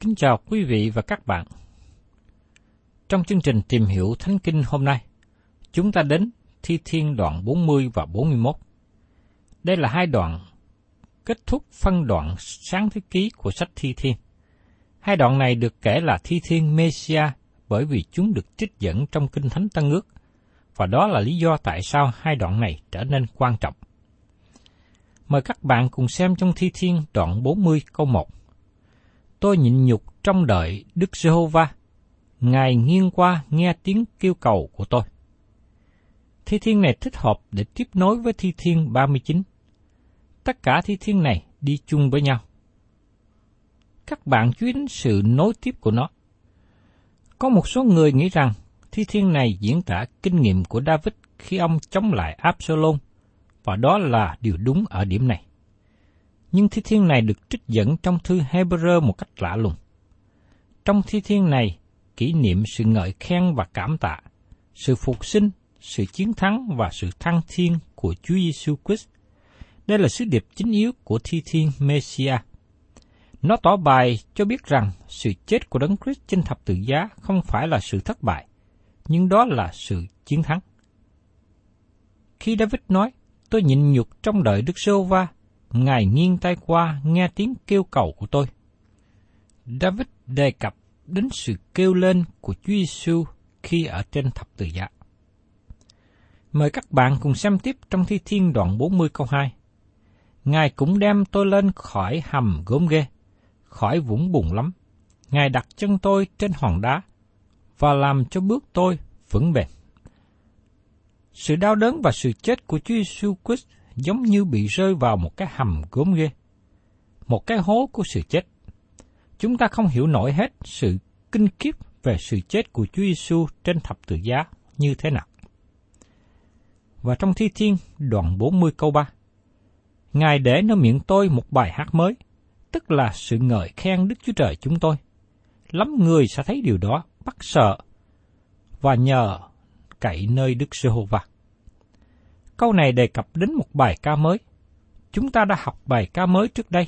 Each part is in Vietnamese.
Kính chào quý vị và các bạn. Trong chương trình tìm hiểu Thánh Kinh hôm nay, chúng ta đến Thi Thiên đoạn 40 và 41. Đây là hai đoạn kết thúc phân đoạn sáng thế ký của sách Thi Thiên. Hai đoạn này được kể là Thi Thiên Messia bởi vì chúng được trích dẫn trong Kinh Thánh Tân Ước, và đó là lý do tại sao hai đoạn này trở nên quan trọng. Mời các bạn cùng xem trong Thi Thiên đoạn 40 câu 1. Tôi nhịn nhục trong đợi Đức Giê-hô-va, Ngài nghiêng qua nghe tiếng kêu cầu của tôi. Thi Thiên này thích hợp để tiếp nối với Thi Thiên 39. Tất cả Thi Thiên này đi chung với nhau. Các bạn chú ý đến sự nối tiếp của nó. Có một số người nghĩ rằng Thi Thiên này diễn tả kinh nghiệm của David khi ông chống lại Absalom và đó là điều đúng ở điểm này. Nhưng thi thiên này được trích dẫn trong thư Hebrew một cách lạ lùng. Trong thi thiên này, kỷ niệm sự ngợi khen và cảm tạ, sự phục sinh, sự chiến thắng và sự thăng thiên của Chúa Giêsu Christ. Đây là sứ điệp chính yếu của thi thiên Messiah. Nó tỏ bài cho biết rằng sự chết của Đấng Christ trên thập tự giá không phải là sự thất bại, nhưng đó là sự chiến thắng. Khi David nói, tôi nhịn nhục trong đợi Đức Sô Va, Ngài nghiêng tay qua nghe tiếng kêu cầu của tôi. David đề cập đến sự kêu lên của Chúa Giêsu khi ở trên thập tự giá. Mời các bạn cùng xem tiếp trong Thi Thiên đoạn 40 câu 2. Ngài cũng đem tôi lên khỏi hầm gốm ghê, khỏi vũng bùn lắm. Ngài đặt chân tôi trên hòn đá và làm cho bước tôi vững bền. Sự đau đớn và sự chết của Chúa Giêsu Christ giống như bị rơi vào một cái hầm gốm ghê, một cái hố của sự chết. Chúng ta không hiểu nổi hết sự kinh khiếp về sự chết của Chúa Giêsu trên thập tự giá như thế nào. Và trong Thi Thiên đoạn 40 câu 3, Ngài để nơi miệng tôi một bài hát mới, tức là sự ngợi khen Đức Chúa Trời chúng tôi. Lắm người sẽ thấy điều đó, bắt sợ, và nhờ cậy nơi Đức Giê-hô-va. Câu này đề cập đến một bài ca mới. Chúng ta đã học bài ca mới trước đây,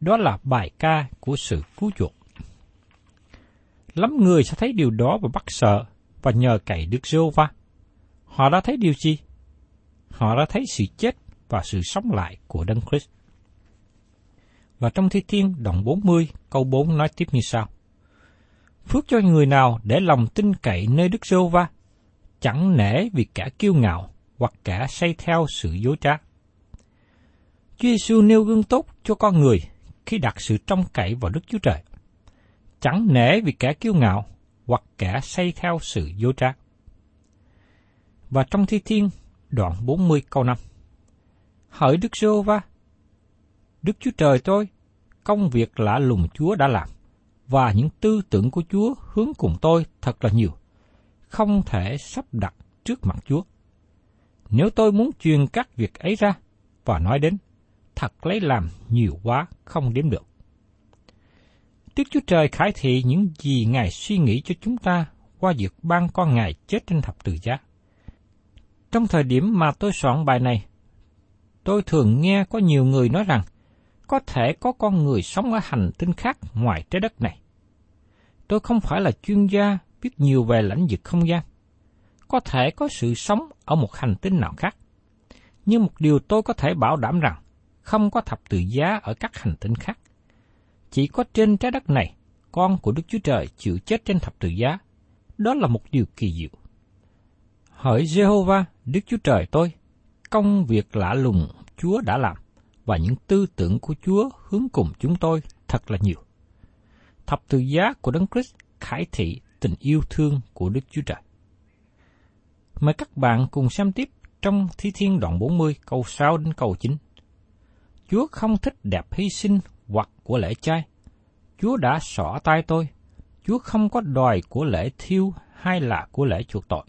đó là bài ca của sự cứu chuộc. Lắm người sẽ thấy điều đó và bắt sợ và nhờ cậy Đức giê va Họ đã thấy điều gì? Họ đã thấy sự chết và sự sống lại của Đấng Christ. Và trong Thi Thiên đoạn 40 câu 4 nói tiếp như sau. Phước cho người nào để lòng tin cậy nơi Đức Giê Va, chẳng nể vì kẻ kiêu ngạo hoặc kẻ say theo sự dối trá. Chúa Giêsu nêu gương tốt cho con người khi đặt sự trông cậy vào Đức Chúa Trời. Chẳng nể vì kẻ kiêu ngạo hoặc kẻ say theo sự dối trá. Và trong Thi Thiên, đoạn 40 câu 5. Hỡi Đức Sô va Đức Chúa Trời tôi, công việc lạ lùng Chúa đã làm, và những tư tưởng của Chúa hướng cùng tôi thật là nhiều, không thể sắp đặt trước mặt Chúa. Nếu tôi muốn truyền các việc ấy ra và nói đến, thật lấy làm nhiều quá không đếm được. Đức Chúa Trời khải thị những gì Ngài suy nghĩ cho chúng ta qua việc ban con Ngài chết trên thập tự giá. Trong thời điểm mà tôi soạn bài này, tôi thường nghe có nhiều người nói rằng có thể có con người sống ở hành tinh khác ngoài trái đất này. Tôi không phải là chuyên gia biết nhiều về lãnh vực không gian. Có thể có sự sống ở một hành tinh nào khác. Nhưng một điều tôi có thể bảo đảm rằng không có thập tự giá ở các hành tinh khác. Chỉ có trên trái đất này, con của Đức Chúa Trời chịu chết trên thập tự giá. Đó là một điều kỳ diệu. Hỡi Jehovah, Đức Chúa Trời tôi, công việc lạ lùng Chúa đã làm, và những tư tưởng của Chúa hướng cùng chúng tôi thật là nhiều. Thập tự giá của Đấng Christ khải thị tình yêu thương của Đức Chúa Trời. Mời các bạn cùng xem tiếp trong Thi Thiên đoạn 40 câu 6 đến câu 9. Chúa không thích đẹp hy sinh hoặc của lễ chay. Chúa đã xỏ tay tôi. Chúa không có đòi của lễ thiêu hay là của lễ chuộc tội.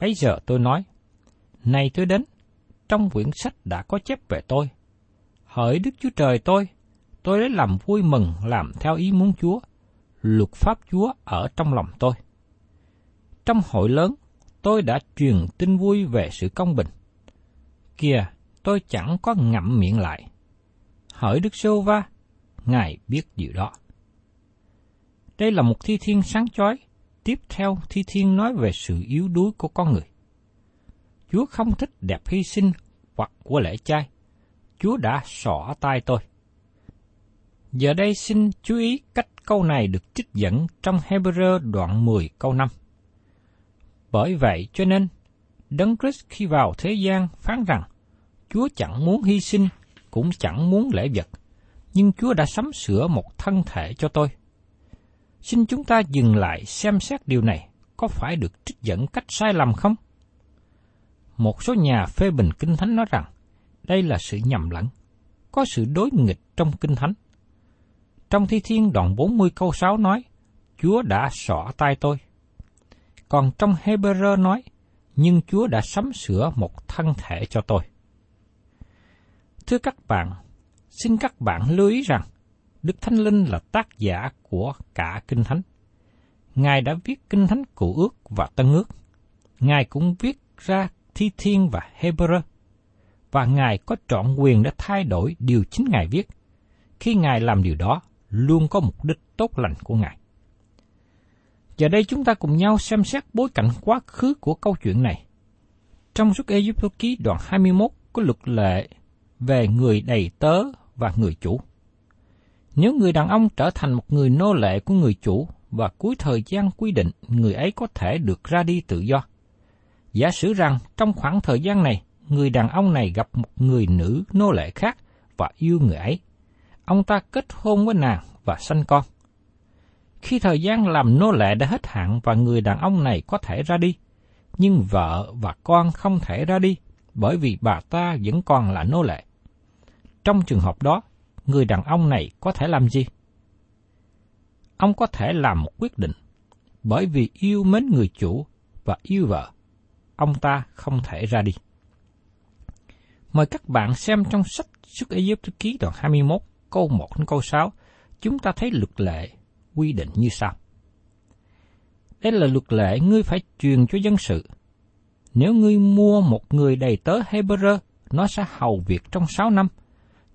Bây giờ tôi nói, này tôi đến, trong quyển sách đã có chép về tôi. Hỡi Đức Chúa Trời tôi, tôi lấy làm vui mừng làm theo ý muốn Chúa. Luật pháp Chúa ở trong lòng tôi. Trong hội lớn, tôi đã truyền tin vui về sự công bình. Kìa, tôi chẳng có ngậm miệng lại. Hỡi Đức Sô Va, Ngài biết điều đó. Đây là một thi thiên sáng chói, tiếp theo thi thiên nói về sự yếu đuối của con người. Chúa không thích đẹp hy sinh hoặc của lễ chay. Chúa đã xỏ tay tôi. Giờ đây xin chú ý cách câu này được trích dẫn trong Hebrew đoạn 10 câu 5. Bởi vậy cho nên, Đấng Christ khi vào thế gian phán rằng, Chúa chẳng muốn hy sinh, cũng chẳng muốn lễ vật, nhưng Chúa đã sắm sửa một thân thể cho tôi. Xin chúng ta dừng lại xem xét điều này có phải được trích dẫn cách sai lầm không? Một số nhà phê bình Kinh Thánh nói rằng đây là sự nhầm lẫn, có sự đối nghịch trong Kinh Thánh. Trong Thi Thiên đoạn 40 câu 6 nói, Chúa đã xỏ tay tôi. Còn trong Hebrew nói, nhưng Chúa đã sắm sửa một thân thể cho tôi. Thưa các bạn, xin các bạn lưu ý rằng, Đức Thánh Linh là tác giả của cả Kinh Thánh. Ngài đã viết Kinh Thánh Cựu ước và Tân ước. Ngài cũng viết ra Thi Thiên và Hebrew. Và Ngài có trọn quyền để thay đổi điều chính Ngài viết. Khi Ngài làm điều đó, luôn có mục đích tốt lành của Ngài. Giờ đây chúng ta cùng nhau xem xét bối cảnh quá khứ của câu chuyện này. Trong suốt Ê Ký đoạn 21 có luật lệ về người đầy tớ và người chủ. Nếu người đàn ông trở thành một người nô lệ của người chủ và cuối thời gian quy định người ấy có thể được ra đi tự do. Giả sử rằng trong khoảng thời gian này, người đàn ông này gặp một người nữ nô lệ khác và yêu người ấy. Ông ta kết hôn với nàng và sanh con. Khi thời gian làm nô lệ đã hết hạn và người đàn ông này có thể ra đi, nhưng vợ và con không thể ra đi bởi vì bà ta vẫn còn là nô lệ. Trong trường hợp đó, người đàn ông này có thể làm gì? Ông có thể làm một quyết định, bởi vì yêu mến người chủ và yêu vợ, ông ta không thể ra đi. Mời các bạn xem trong sách Sức Ai Cập ký đoạn 21 câu 1 đến câu 6, chúng ta thấy luật lệ quy định như sau. Đây là luật lệ ngươi phải truyền cho dân sự. Nếu ngươi mua một người đầy tớ Hebrew, nó sẽ hầu việc trong sáu năm,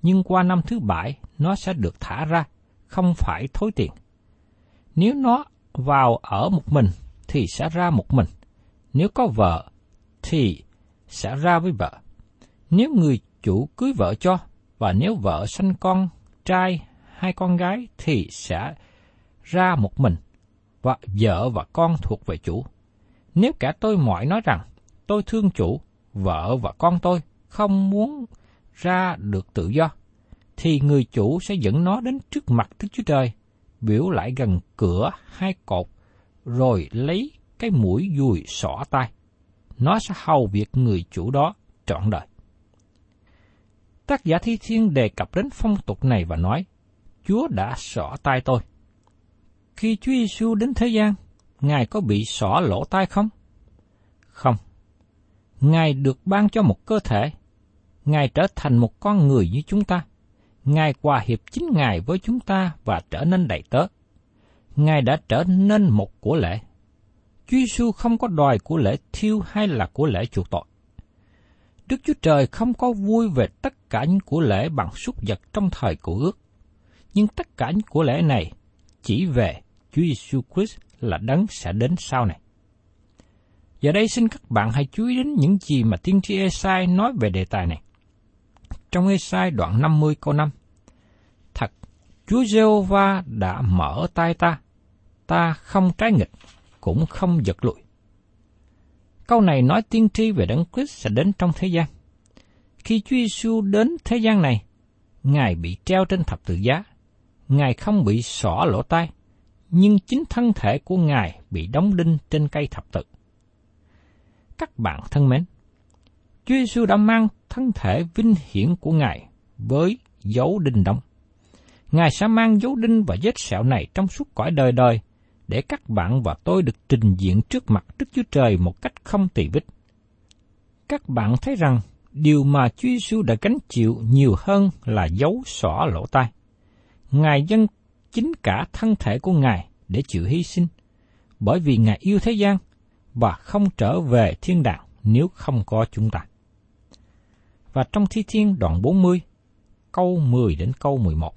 nhưng qua năm thứ bảy nó sẽ được thả ra, không phải thối tiền. Nếu nó vào ở một mình thì sẽ ra một mình. Nếu có vợ thì sẽ ra với vợ. Nếu người chủ cưới vợ cho và nếu vợ sanh con trai hai con gái thì sẽ ra một mình, và vợ và con thuộc về chủ. Nếu cả tôi mọi nói rằng tôi thương chủ, vợ và con tôi không muốn ra được tự do, thì người chủ sẽ dẫn nó đến trước mặt Đức Chúa Trời, biểu lại gần cửa hai cột, rồi lấy cái mũi dùi xỏ tay. Nó sẽ hầu việc người chủ đó trọn đời. Tác giả Thi Thiên đề cập đến phong tục này và nói, Chúa đã xỏ tay tôi. Khi Chúa Giêsu đến thế gian, Ngài có bị xỏ lỗ tai không? Không. Ngài được ban cho một cơ thể. Ngài trở thành một con người như chúng ta. Ngài hòa hiệp chính Ngài với chúng ta và trở nên đầy tớ. Ngài đã trở nên một của lễ. Chúa Giêsu không có đòi của lễ thiêu hay là của lễ chuộc tội. Đức Chúa Trời không có vui về tất cả những của lễ bằng súc vật trong thời cổ ước. Nhưng tất cả những của lễ này chỉ về Chúa Giêsu Christ là đấng sẽ đến sau này. Giờ đây xin các bạn hãy chú ý đến những gì mà tiên tri Esai nói về đề tài này. Trong Esai đoạn 50 câu 5 Thật, Chúa giê va đã mở tay ta, ta không trái nghịch, cũng không giật lùi. Câu này nói tiên tri về Đấng Christ sẽ đến trong thế gian. Khi Chúa Giêsu đến thế gian này, Ngài bị treo trên thập tự giá. Ngài không bị xỏ lỗ tai, nhưng chính thân thể của Ngài bị đóng đinh trên cây thập tự. Các bạn thân mến, Chúa Giêsu đã mang thân thể vinh hiển của Ngài với dấu đinh đóng. Ngài sẽ mang dấu đinh và vết sẹo này trong suốt cõi đời đời để các bạn và tôi được trình diện trước mặt Đức Chúa Trời một cách không tỳ vết. Các bạn thấy rằng điều mà Chúa Giêsu đã gánh chịu nhiều hơn là dấu xỏ lỗ tai. Ngài dân chính cả thân thể của Ngài để chịu hy sinh, bởi vì Ngài yêu thế gian và không trở về thiên đàng nếu không có chúng ta. Và trong Thi Thiên đoạn 40, câu 10 đến câu 11.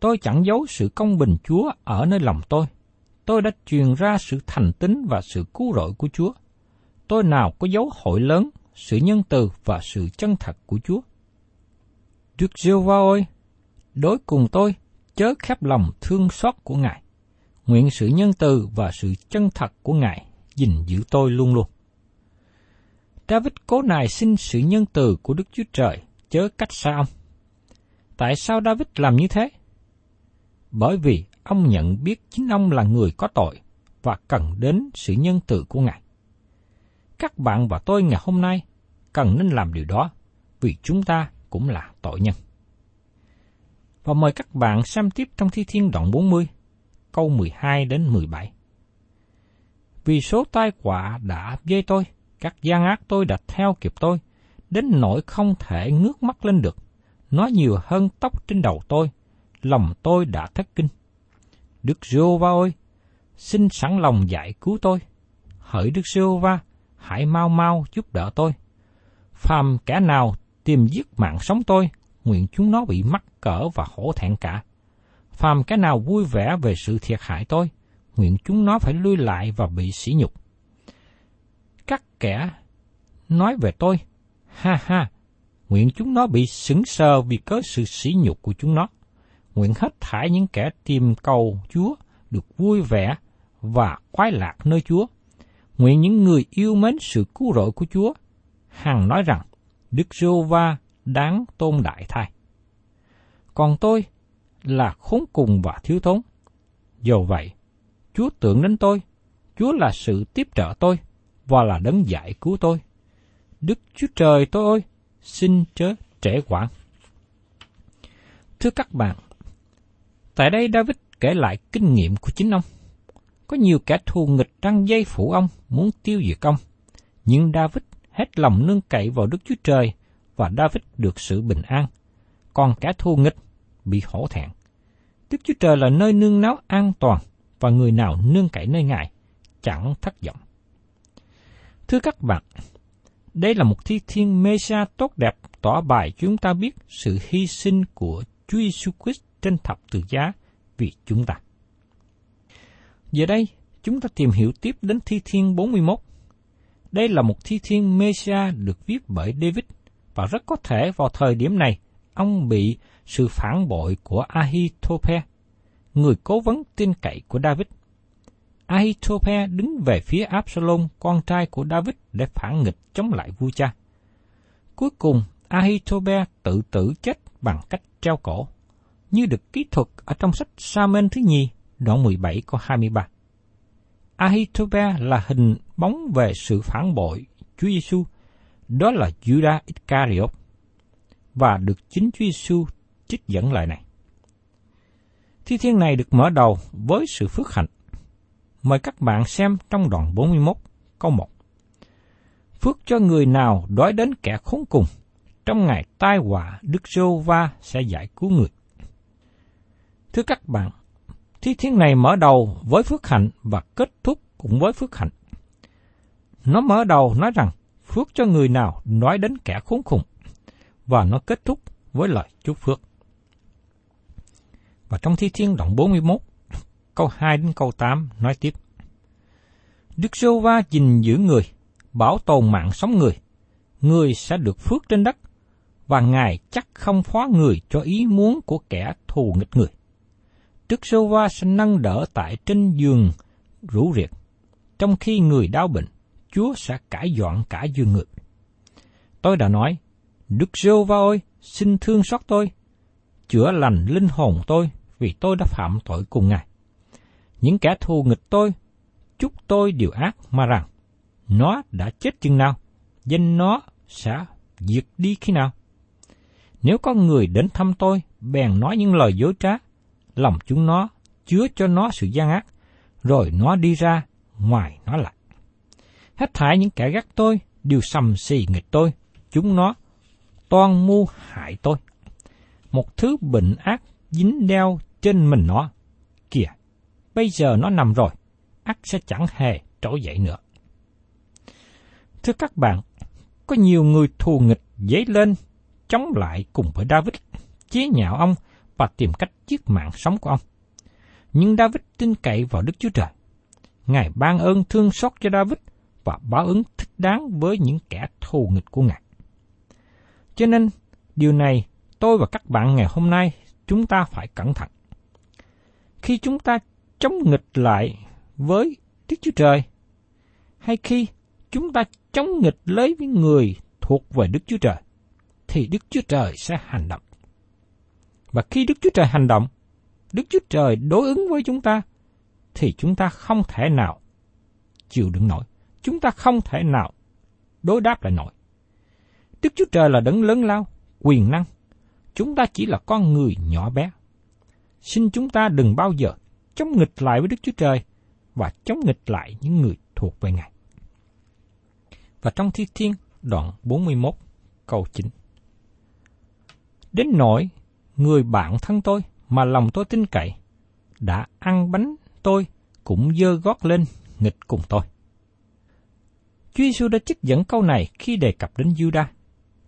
Tôi chẳng giấu sự công bình Chúa ở nơi lòng tôi. Tôi đã truyền ra sự thành tín và sự cứu rỗi của Chúa. Tôi nào có dấu hội lớn, sự nhân từ và sự chân thật của Chúa. Đức giê va ơi, đối cùng tôi, chớ khép lòng thương xót của Ngài. Nguyện sự nhân từ và sự chân thật của Ngài gìn giữ tôi luôn luôn. David cố nài xin sự nhân từ của Đức Chúa Trời, chớ cách xa ông. Tại sao David làm như thế? Bởi vì ông nhận biết chính ông là người có tội và cần đến sự nhân từ của Ngài. Các bạn và tôi ngày hôm nay cần nên làm điều đó vì chúng ta cũng là tội nhân. Và mời các bạn xem tiếp trong Thi Thiên đoạn 40, câu 12 đến 17. Vì số tai họa đã dây tôi, các gian ác tôi đã theo kịp tôi, đến nỗi không thể ngước mắt lên được. Nó nhiều hơn tóc trên đầu tôi, lòng tôi đã thất kinh. Đức Giô va ơi, xin sẵn lòng giải cứu tôi. Hỡi Đức Giô va, hãy mau mau giúp đỡ tôi. Phàm kẻ nào tìm giết mạng sống tôi, nguyện chúng nó bị mắc cỡ và hổ thẹn cả. Phàm cái nào vui vẻ về sự thiệt hại tôi, nguyện chúng nó phải lui lại và bị sỉ nhục. Các kẻ nói về tôi, ha ha, nguyện chúng nó bị sững sờ vì cớ sự sỉ nhục của chúng nó. Nguyện hết thải những kẻ tìm cầu Chúa được vui vẻ và khoái lạc nơi Chúa. Nguyện những người yêu mến sự cứu rỗi của Chúa, hằng nói rằng Đức giê va đáng tôn đại thay. Còn tôi là khốn cùng và thiếu thốn. Do vậy, Chúa tưởng đến tôi, Chúa là sự tiếp trợ tôi và là đấng giải cứu tôi. Đức Chúa Trời tôi ơi, xin chớ trễ quản. Thưa các bạn, tại đây David kể lại kinh nghiệm của chính ông. Có nhiều kẻ thù nghịch răng dây phủ ông, muốn tiêu diệt ông. Nhưng David hết lòng nương cậy vào Đức Chúa Trời và David được sự bình an. Còn kẻ thù nghịch bị hổ thẹn. Đức Chúa Trời là nơi nương náu an toàn và người nào nương cậy nơi Ngài chẳng thất vọng. Thưa các bạn, đây là một thi thiên mê sa tốt đẹp tỏ bài chúng ta biết sự hy sinh của Chúa Giêsu Christ trên thập tự giá vì chúng ta. Giờ đây, chúng ta tìm hiểu tiếp đến thi thiên 41. Đây là một thi thiên mê sa được viết bởi David và rất có thể vào thời điểm này ông bị sự phản bội của Ahithope, người cố vấn tin cậy của David, Ahithophel đứng về phía Absalom, con trai của David để phản nghịch chống lại vua cha. Cuối cùng, Ahithophel tự tử chết bằng cách treo cổ, như được kỹ thuật ở trong sách Samen thứ nhì, đoạn 17 câu 23. Ahithophel là hình bóng về sự phản bội Chúa Giêsu, đó là Judas Iscariot, và được chính Chúa Giêsu trích dẫn lại này. Thi thiên này được mở đầu với sự phước hạnh. Mời các bạn xem trong đoạn 41, câu 1. Phước cho người nào đói đến kẻ khốn cùng, trong ngày tai họa Đức Rô Va sẽ giải cứu người. Thưa các bạn, thi thiên này mở đầu với phước hạnh và kết thúc cũng với phước hạnh. Nó mở đầu nói rằng phước cho người nào nói đến kẻ khốn khùng, và nó kết thúc với lời chúc phước. Và trong Thi Thiên đoạn 41, câu 2 đến câu 8 nói tiếp. Đức Sô Va gìn giữ người, bảo tồn mạng sống người. Người sẽ được phước trên đất, và Ngài chắc không phó người cho ý muốn của kẻ thù nghịch người. Đức Sô Va sẽ nâng đỡ tại trên giường rủ riệt. Trong khi người đau bệnh, Chúa sẽ cải dọn cả giường người. Tôi đã nói, Đức Sô Va ơi, xin thương xót tôi, chữa lành linh hồn tôi vì tôi đã phạm tội cùng Ngài. Những kẻ thù nghịch tôi, chúc tôi điều ác mà rằng, nó đã chết chừng nào, danh nó sẽ diệt đi khi nào. Nếu có người đến thăm tôi, bèn nói những lời dối trá, lòng chúng nó chứa cho nó sự gian ác, rồi nó đi ra ngoài nó lại. Hết thải những kẻ gắt tôi đều sầm xì nghịch tôi, chúng nó toan mưu hại tôi. Một thứ bệnh ác dính đeo trên mình nó. Kìa, bây giờ nó nằm rồi, ác sẽ chẳng hề trỗi dậy nữa. Thưa các bạn, có nhiều người thù nghịch dấy lên chống lại cùng với David, chế nhạo ông và tìm cách giết mạng sống của ông. Nhưng David tin cậy vào Đức Chúa Trời. Ngài ban ơn thương xót cho David và báo ứng thích đáng với những kẻ thù nghịch của Ngài. Cho nên, điều này tôi và các bạn ngày hôm nay chúng ta phải cẩn thận. Khi chúng ta chống nghịch lại với Đức Chúa Trời, hay khi chúng ta chống nghịch lấy với người thuộc về Đức Chúa Trời, thì Đức Chúa Trời sẽ hành động. Và khi Đức Chúa Trời hành động, Đức Chúa Trời đối ứng với chúng ta, thì chúng ta không thể nào chịu đựng nổi. Chúng ta không thể nào đối đáp lại nổi. Đức Chúa Trời là đấng lớn lao, quyền năng. Chúng ta chỉ là con người nhỏ bé. Xin chúng ta đừng bao giờ chống nghịch lại với Đức Chúa Trời và chống nghịch lại những người thuộc về Ngài. Và trong Thi Thiên, đoạn 41 câu 9 Đến nỗi người bạn thân tôi mà lòng tôi tin cậy, đã ăn bánh tôi cũng dơ gót lên nghịch cùng tôi. Chúa Giêsu đã trích dẫn câu này khi đề cập đến Judas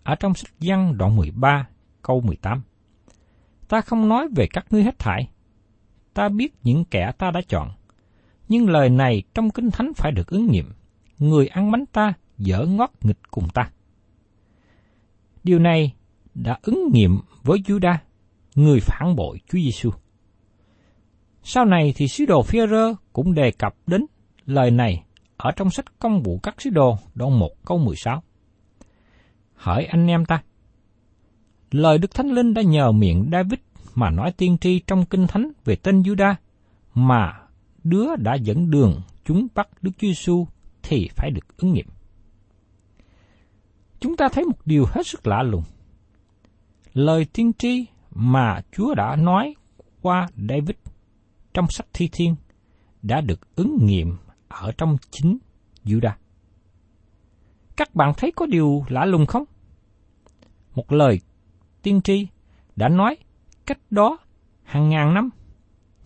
ở trong sách Giăng đoạn 13 câu 18. Ta không nói về các ngươi hết thảy. Ta biết những kẻ ta đã chọn. Nhưng lời này trong Kinh Thánh phải được ứng nghiệm. Người ăn bánh ta dở ngót nghịch cùng ta. Điều này đã ứng nghiệm với Judas, người phản bội Chúa Giêsu. Sau này thì sứ đồ Phi-rơ cũng đề cập đến lời này ở trong sách công vụ các sứ đồ đoạn 1 câu 16. Hỏi anh em ta, lời Đức Thánh Linh đã nhờ miệng David mà nói tiên tri trong kinh thánh về tên Juda, mà đứa đã dẫn đường chúng bắt Đức Chúa Giêsu thì phải được ứng nghiệm. Chúng ta thấy một điều hết sức lạ lùng. Lời tiên tri mà Chúa đã nói qua David trong sách Thi Thiên đã được ứng nghiệm ở trong chính Judah. Các bạn thấy có điều lạ lùng không? Một lời tiên tri đã nói cách đó hàng ngàn năm,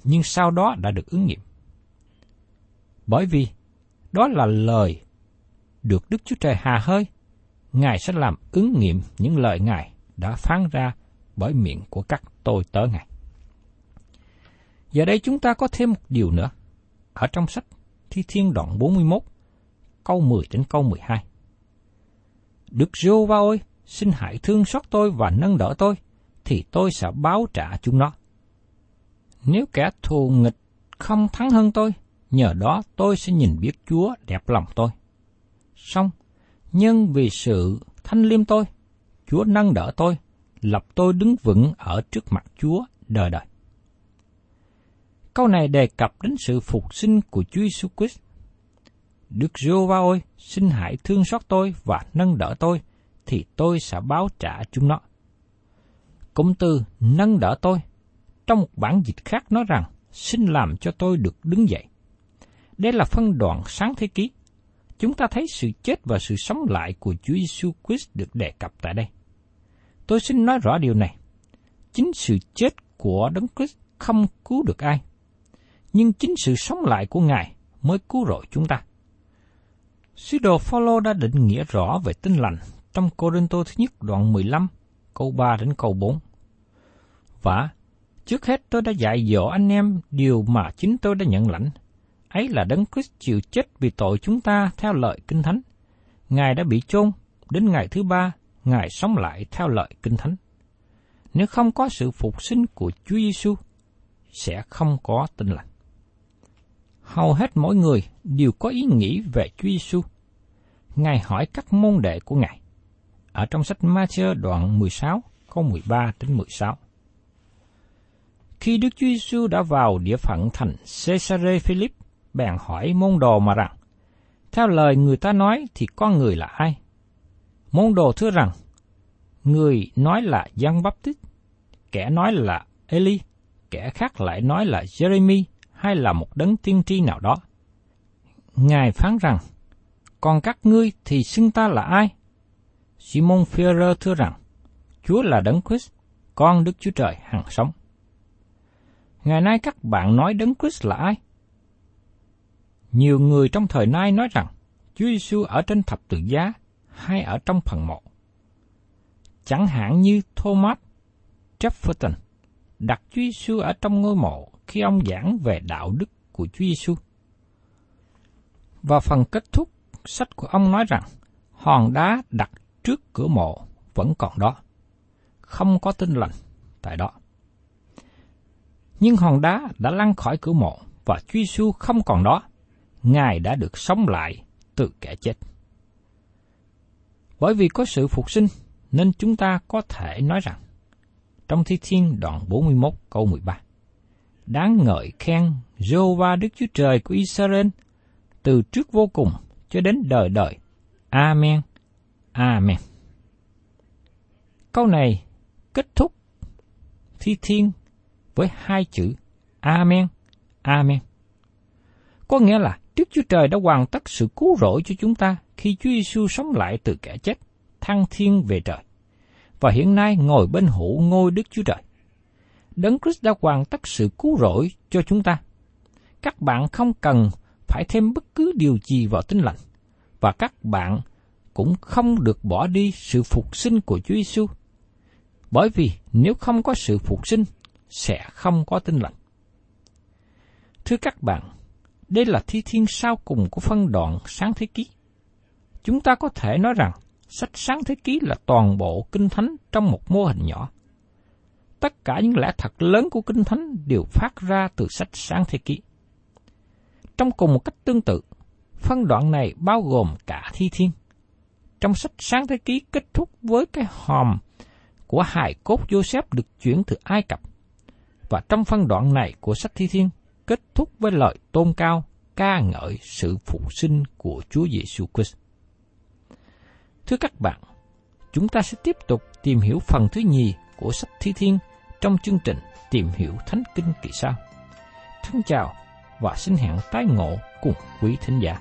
nhưng sau đó đã được ứng nghiệm. Bởi vì đó là lời được Đức Chúa Trời hà hơi, Ngài sẽ làm ứng nghiệm những lời Ngài đã phán ra bởi miệng của các tôi tớ Ngài. Giờ đây chúng ta có thêm một điều nữa ở trong sách Thi Thiên đoạn 41, câu 10 đến câu 12. Đức Rô Va ơi, xin hãy thương xót tôi và nâng đỡ tôi, thì tôi sẽ báo trả chúng nó. Nếu kẻ thù nghịch không thắng hơn tôi, nhờ đó tôi sẽ nhìn biết Chúa đẹp lòng tôi. Xong, nhưng vì sự thanh liêm tôi, Chúa nâng đỡ tôi, lập tôi đứng vững ở trước mặt Chúa đời đời. Câu này đề cập đến sự phục sinh của Chúa Giêsu Christ. Đức giê va ơi, xin hãy thương xót tôi và nâng đỡ tôi, thì tôi sẽ báo trả chúng nó. Cụm từ nâng đỡ tôi, trong một bản dịch khác nói rằng, xin làm cho tôi được đứng dậy. Đây là phân đoạn sáng thế ký. Chúng ta thấy sự chết và sự sống lại của Chúa Giêsu Christ được đề cập tại đây. Tôi xin nói rõ điều này. Chính sự chết của Đấng Christ không cứu được ai, nhưng chính sự sống lại của Ngài mới cứu rỗi chúng ta. Sứ đồ Phaolô đã định nghĩa rõ về tinh lành trong Cô Đinh Tô thứ nhất đoạn 15, câu 3 đến câu 4. Và trước hết tôi đã dạy dỗ anh em điều mà chính tôi đã nhận lãnh. Ấy là Đấng Christ chịu chết vì tội chúng ta theo lợi Kinh Thánh. Ngài đã bị chôn, đến ngày thứ ba, Ngài sống lại theo lợi Kinh Thánh. Nếu không có sự phục sinh của Chúa Giêsu, sẽ không có tinh lành. Hầu hết mỗi người đều có ý nghĩ về Chúa Giêsu. Ngài hỏi các môn đệ của Ngài. Ở trong sách Matthew đoạn 16, câu 13 đến 16. Khi Đức Chúa Giêsu đã vào địa phận thành Caesarea Philip, bèn hỏi môn đồ mà rằng, theo lời người ta nói thì con người là ai? Môn đồ thưa rằng, người nói là Giăng Baptist, kẻ nói là Eli, kẻ khác lại nói là Jeremy hay là một đấng tiên tri nào đó. Ngài phán rằng, còn các ngươi thì xưng ta là ai? Simon Peter thưa rằng, Chúa là đấng Christ, con Đức Chúa Trời hằng sống. Ngày nay các bạn nói đấng Christ là ai? Nhiều người trong thời nay nói rằng Chúa Giêsu ở trên thập tự giá hay ở trong phần mộ. Chẳng hạn như Thomas Jefferson đặt Chúa Giêsu ở trong ngôi mộ khi ông giảng về đạo đức của Chúa Giêsu. Và phần kết thúc sách của ông nói rằng hòn đá đặt trước cửa mộ vẫn còn đó, không có tin lành tại đó. Nhưng hòn đá đã lăn khỏi cửa mộ và Chúa Giêsu không còn đó. Ngài đã được sống lại từ kẻ chết. Bởi vì có sự phục sinh, nên chúng ta có thể nói rằng, trong Thi Thiên đoạn 41 câu 13, Đáng ngợi khen Jehovah Đức Chúa Trời của Israel từ trước vô cùng cho đến đời đời. Amen. Amen. Câu này kết thúc Thi Thiên với hai chữ Amen, Amen. Có nghĩa là Đức Chúa Trời đã hoàn tất sự cứu rỗi cho chúng ta khi Chúa Giêsu sống lại từ kẻ chết, thăng thiên về trời. Và hiện nay ngồi bên hữu ngôi Đức Chúa Trời. Đấng Christ đã hoàn tất sự cứu rỗi cho chúng ta. Các bạn không cần phải thêm bất cứ điều gì vào tinh lành, và các bạn cũng không được bỏ đi sự phục sinh của Chúa Giêsu. Bởi vì nếu không có sự phục sinh, sẽ không có tinh lành. Thưa các bạn, đây là thi thiên sau cùng của phân đoạn sáng thế ký. Chúng ta có thể nói rằng sách sáng thế ký là toàn bộ kinh thánh trong một mô hình nhỏ. Tất cả những lẽ thật lớn của kinh thánh đều phát ra từ sách sáng thế ký. Trong cùng một cách tương tự, phân đoạn này bao gồm cả thi thiên. Trong sách sáng thế ký kết thúc với cái hòm của hài cốt Joseph được chuyển từ Ai Cập và trong phân đoạn này của sách Thi Thiên kết thúc với lời tôn cao ca ngợi sự phục sinh của Chúa Giêsu Christ. Thưa các bạn, chúng ta sẽ tiếp tục tìm hiểu phần thứ nhì của sách Thi Thiên trong chương trình Tìm hiểu Thánh Kinh kỳ sau. Thân chào và xin hẹn tái ngộ cùng quý thính giả.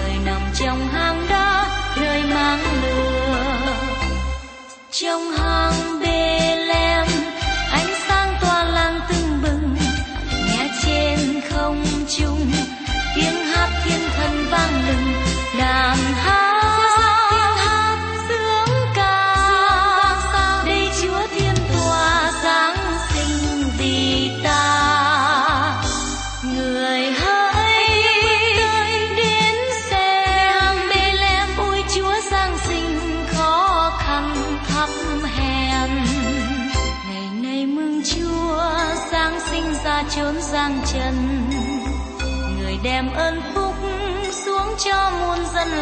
trong hang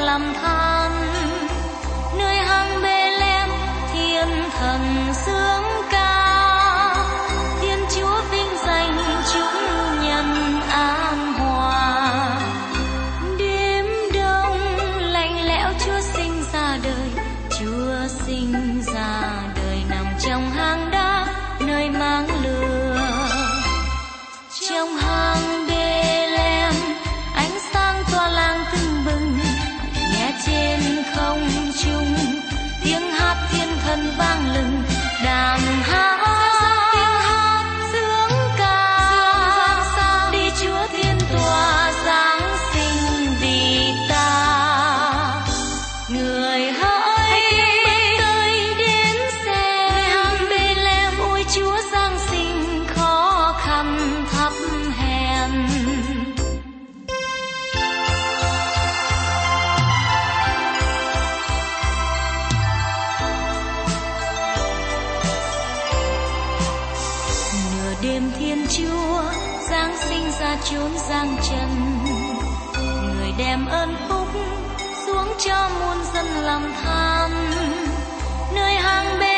让他。xa chốn giang trần. Người đem ơn phúc xuống cho muôn dân lòng tham. Nơi hang bên